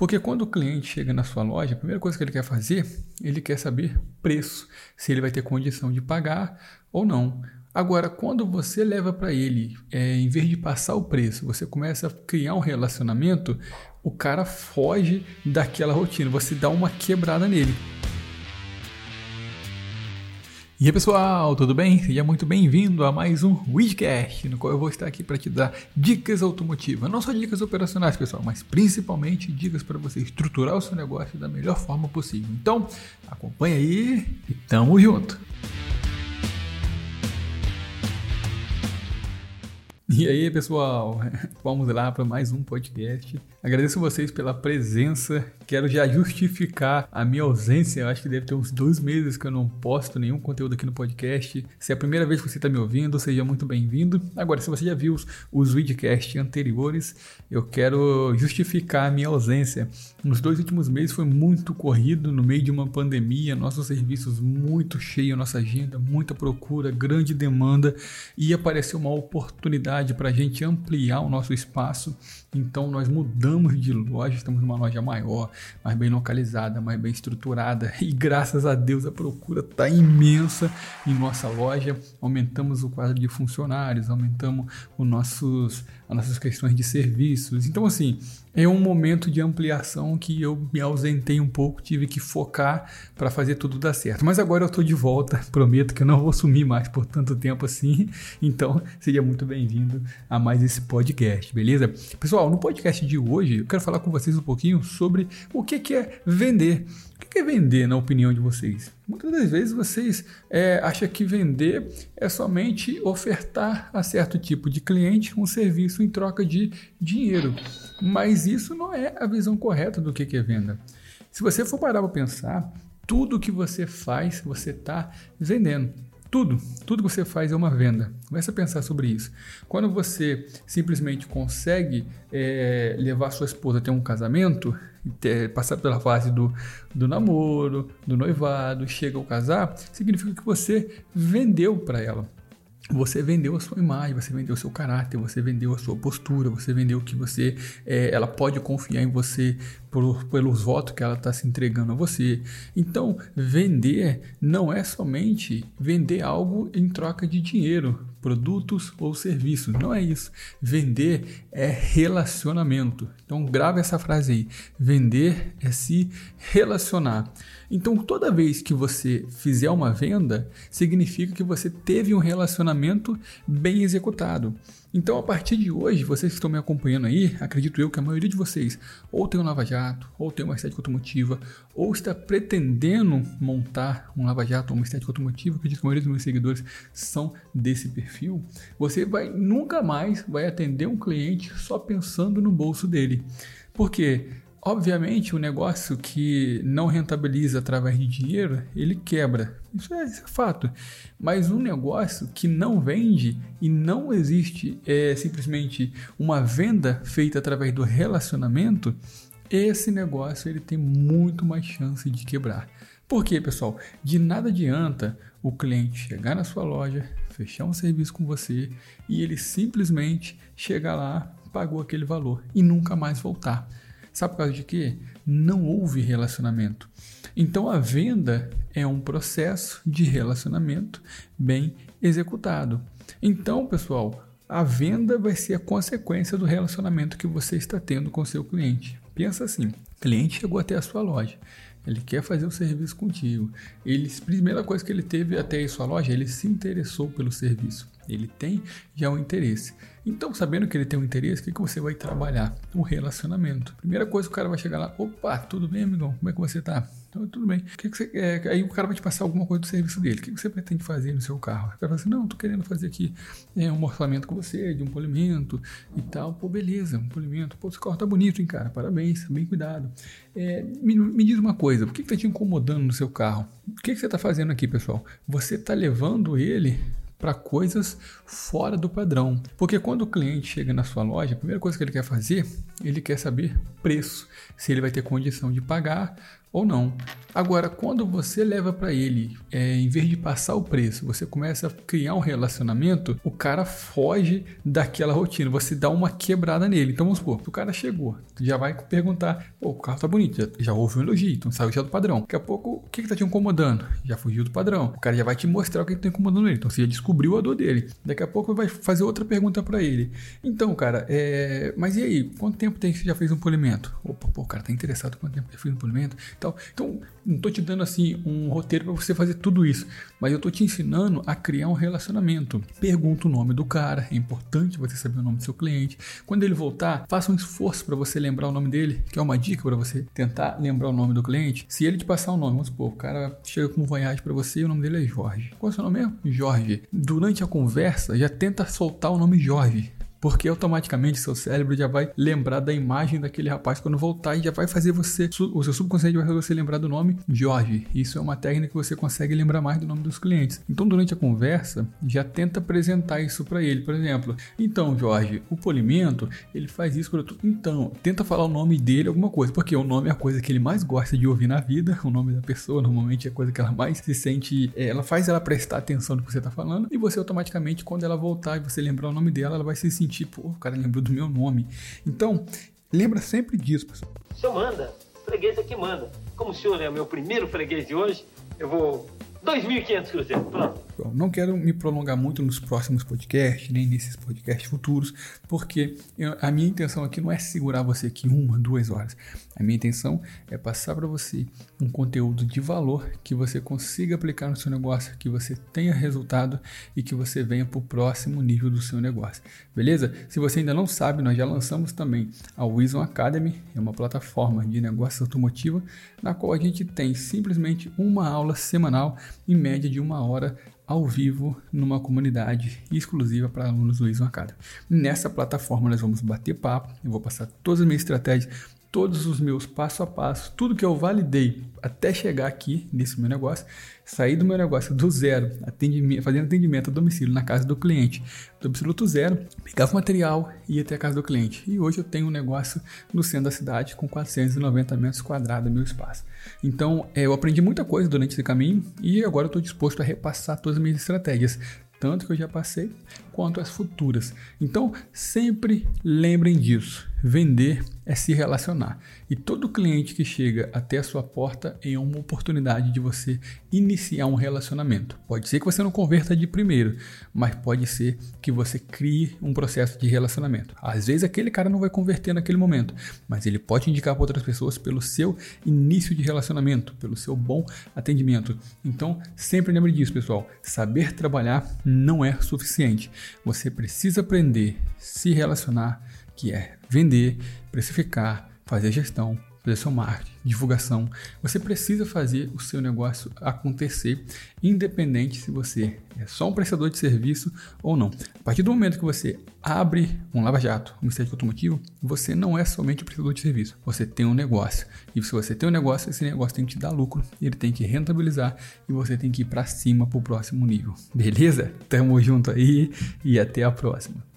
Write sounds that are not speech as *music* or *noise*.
Porque quando o cliente chega na sua loja, a primeira coisa que ele quer fazer, ele quer saber preço, se ele vai ter condição de pagar ou não. Agora, quando você leva para ele, é, em vez de passar o preço, você começa a criar um relacionamento, o cara foge daquela rotina, você dá uma quebrada nele. E aí pessoal, tudo bem? Seja muito bem-vindo a mais um Widcast, no qual eu vou estar aqui para te dar dicas automotivas. Não só dicas operacionais, pessoal, mas principalmente dicas para você estruturar o seu negócio da melhor forma possível. Então, acompanha aí e tamo junto! E aí, pessoal? *laughs* Vamos lá para mais um podcast. Agradeço vocês pela presença. Quero já justificar a minha ausência. Eu acho que deve ter uns dois meses que eu não posto nenhum conteúdo aqui no podcast. Se é a primeira vez que você está me ouvindo, seja muito bem-vindo. Agora, se você já viu os, os videocasts anteriores, eu quero justificar a minha ausência. Nos dois últimos meses foi muito corrido, no meio de uma pandemia, nossos serviços muito cheios, nossa agenda, muita procura, grande demanda e apareceu uma oportunidade para a gente ampliar o nosso espaço. Então nós mudamos de loja, estamos numa loja maior, mais bem localizada, mais bem estruturada *laughs* e graças a Deus a procura está imensa em nossa loja. Aumentamos o quadro de funcionários, aumentamos os nossos, as nossas questões de serviços. Então assim, é um momento de ampliação que eu me ausentei um pouco, tive que focar para fazer tudo dar certo. Mas agora eu estou de volta, *laughs* prometo que eu não vou sumir mais por tanto tempo assim. Então, seja muito bem-vindo a mais esse podcast, beleza? Pessoal, no podcast de hoje eu quero falar com vocês um pouquinho sobre o que é vender. O que é vender, na opinião de vocês? Muitas das vezes vocês é, acham que vender é somente ofertar a certo tipo de cliente um serviço em troca de dinheiro. Mas isso não é a visão correta do que é venda. Se você for parar para pensar, tudo que você faz, você está vendendo. Tudo, tudo que você faz é uma venda. Comece a pensar sobre isso. Quando você simplesmente consegue é, levar sua esposa a ter um casamento, ter, passar pela fase do, do namoro, do noivado, chega ao casar, significa que você vendeu para ela. Você vendeu a sua imagem, você vendeu o seu caráter, você vendeu a sua postura, você vendeu que você, é, ela pode confiar em você por, pelos votos que ela está se entregando a você. Então, vender não é somente vender algo em troca de dinheiro, produtos ou serviços. Não é isso. Vender é relacionamento. Então, grave essa frase aí. Vender é se relacionar. Então, toda vez que você fizer uma venda, significa que você teve um relacionamento bem executado. Então, a partir de hoje, vocês que estão me acompanhando aí, acredito eu que a maioria de vocês ou tem um Lava Jato, ou tem uma estética automotiva, ou está pretendendo montar um Lava Jato ou uma estética automotiva, acredito que a maioria dos meus seguidores são desse perfil. Você vai nunca mais vai atender um cliente só pensando no bolso dele. Por quê? Obviamente, o um negócio que não rentabiliza através de dinheiro, ele quebra. Isso é, isso é, fato. Mas um negócio que não vende e não existe é simplesmente uma venda feita através do relacionamento, esse negócio ele tem muito mais chance de quebrar. Por quê, pessoal? De nada adianta o cliente chegar na sua loja, fechar um serviço com você e ele simplesmente chegar lá, pagou aquele valor e nunca mais voltar. Sabe por causa de quê? Não houve relacionamento. Então a venda é um processo de relacionamento bem executado. Então, pessoal, a venda vai ser a consequência do relacionamento que você está tendo com seu cliente. Pensa assim: o cliente chegou até a sua loja, ele quer fazer o serviço contigo. Ele, primeira coisa que ele teve até a sua loja, ele se interessou pelo serviço. Ele tem já um interesse. Então, sabendo que ele tem um interesse, o que, que você vai trabalhar? O relacionamento. Primeira coisa, o cara vai chegar lá, opa, tudo bem, amigão? Como é que você tá? Então, tudo bem. O que, que você quer? Aí o cara vai te passar alguma coisa do serviço dele. O que, que você pretende fazer no seu carro? O cara fala assim, não, tô querendo fazer aqui é, um orçamento com você, de um polimento e tal. Pô, beleza, um polimento. Pô, seu carro tá bonito, hein, cara? Parabéns, bem cuidado. É, me, me, diz uma coisa, por que, que tá te incomodando no seu carro? O que, que você tá fazendo aqui, pessoal? Você tá levando ele para coisas fora do padrão. Porque quando o cliente chega na sua loja, a primeira coisa que ele quer fazer, ele quer saber preço, se ele vai ter condição de pagar ou não. Agora, quando você leva para ele, é, em vez de passar o preço, você começa a criar um relacionamento, o cara foge daquela rotina. Você dá uma quebrada nele. Então vamos supor, o cara chegou, já vai perguntar: o carro tá bonito, já, já houve um elogio, então saiu já do padrão. Daqui a pouco, o que, que tá te incomodando? Já fugiu do padrão. O cara já vai te mostrar o que, que tá incomodando ele. Então você já descobriu a dor dele. Daqui a pouco vai fazer outra pergunta para ele. Então, cara, é... mas e aí? Quanto tempo tem que você já fez um polimento? Opa, pô, o cara tá interessado quanto tempo já fez um polimento? Então, então não tô te dando assim um roteiro para você fazer tudo isso, mas eu tô te ensinando a criar um relacionamento. Pergunta o nome do cara, é importante você saber o nome do seu cliente. Quando ele voltar, faça um esforço para você lembrar o nome dele, que é uma dica para você tentar lembrar o nome do cliente. Se ele te passar o nome, vamos supor, o cara chega com um voyage para você e o nome dele é Jorge. Qual é o seu nome mesmo? Jorge. Durante a conversa, já tenta soltar o nome Jorge porque automaticamente seu cérebro já vai lembrar da imagem daquele rapaz quando voltar e já vai fazer você, o seu subconsciente vai fazer você lembrar do nome Jorge. Isso é uma técnica que você consegue lembrar mais do nome dos clientes. Então, durante a conversa, já tenta apresentar isso para ele. Por exemplo, então, Jorge, o polimento, ele faz isso para tu. Então, tenta falar o nome dele, alguma coisa, porque o nome é a coisa que ele mais gosta de ouvir na vida. O nome da pessoa, normalmente, é a coisa que ela mais se sente. É, ela faz ela prestar atenção no que você está falando e você automaticamente, quando ela voltar e você lembrar o nome dela, ela vai se sentir tipo, o cara lembrou do meu nome. Então, lembra sempre disso, pessoal. O senhor manda, freguês é que manda. Como o senhor é o meu primeiro freguês de hoje, eu vou 2.500 cruzeiros, pronto. Não quero me prolongar muito nos próximos podcasts, nem nesses podcasts futuros, porque a minha intenção aqui não é segurar você aqui uma, duas horas. A minha intenção é passar para você um conteúdo de valor que você consiga aplicar no seu negócio, que você tenha resultado e que você venha para o próximo nível do seu negócio. Beleza? Se você ainda não sabe, nós já lançamos também a Wisdom Academy, é uma plataforma de negócio automotivo, na qual a gente tem simplesmente uma aula semanal, em média de uma hora ao vivo numa comunidade exclusiva para alunos do Wisdom Academy. Nessa plataforma nós vamos bater papo, eu vou passar todas as minhas estratégias, todos os meus passo a passo, tudo que eu validei até chegar aqui nesse meu negócio, sair do meu negócio do zero, atendimento, fazendo atendimento a domicílio na casa do cliente, do absoluto zero, pegava o material e ia até a casa do cliente. E hoje eu tenho um negócio no centro da cidade com 490 metros quadrados meu espaço. Então é, eu aprendi muita coisa durante esse caminho e agora estou disposto a repassar todas as minhas estratégias tanto que eu já passei quanto as futuras. Então, sempre lembrem disso. Vender é se relacionar. E todo cliente que chega até a sua porta é uma oportunidade de você iniciar um relacionamento. Pode ser que você não converta de primeiro, mas pode ser que você crie um processo de relacionamento. Às vezes aquele cara não vai converter naquele momento, mas ele pode indicar para outras pessoas pelo seu início de relacionamento, pelo seu bom atendimento. Então, sempre lembre disso, pessoal. Saber trabalhar não é suficiente. Você precisa aprender a se relacionar, que é vender, precificar, fazer gestão, fazer seu marketing, divulgação. Você precisa fazer o seu negócio acontecer, independente se você é só um prestador de serviço ou não. A partir do momento que você abre um lava-jato, um estético automotivo, você não é somente um prestador de serviço, você tem um negócio. E se você tem um negócio, esse negócio tem que te dar lucro, ele tem que rentabilizar e você tem que ir para cima para o próximo nível. Beleza? Tamo junto aí e até a próxima.